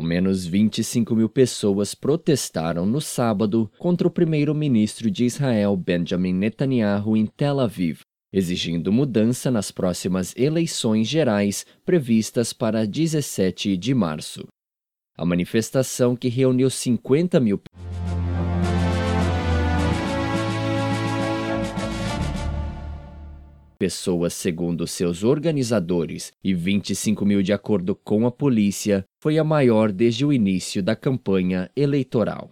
menos 25 mil pessoas protestaram no sábado contra o primeiro-ministro de Israel, Benjamin Netanyahu, em Tel Aviv, exigindo mudança nas próximas eleições gerais previstas para 17 de março. A manifestação, que reuniu 50 mil pessoas, segundo seus organizadores, e 25 mil de acordo com a polícia, foi a maior desde o início da campanha eleitoral.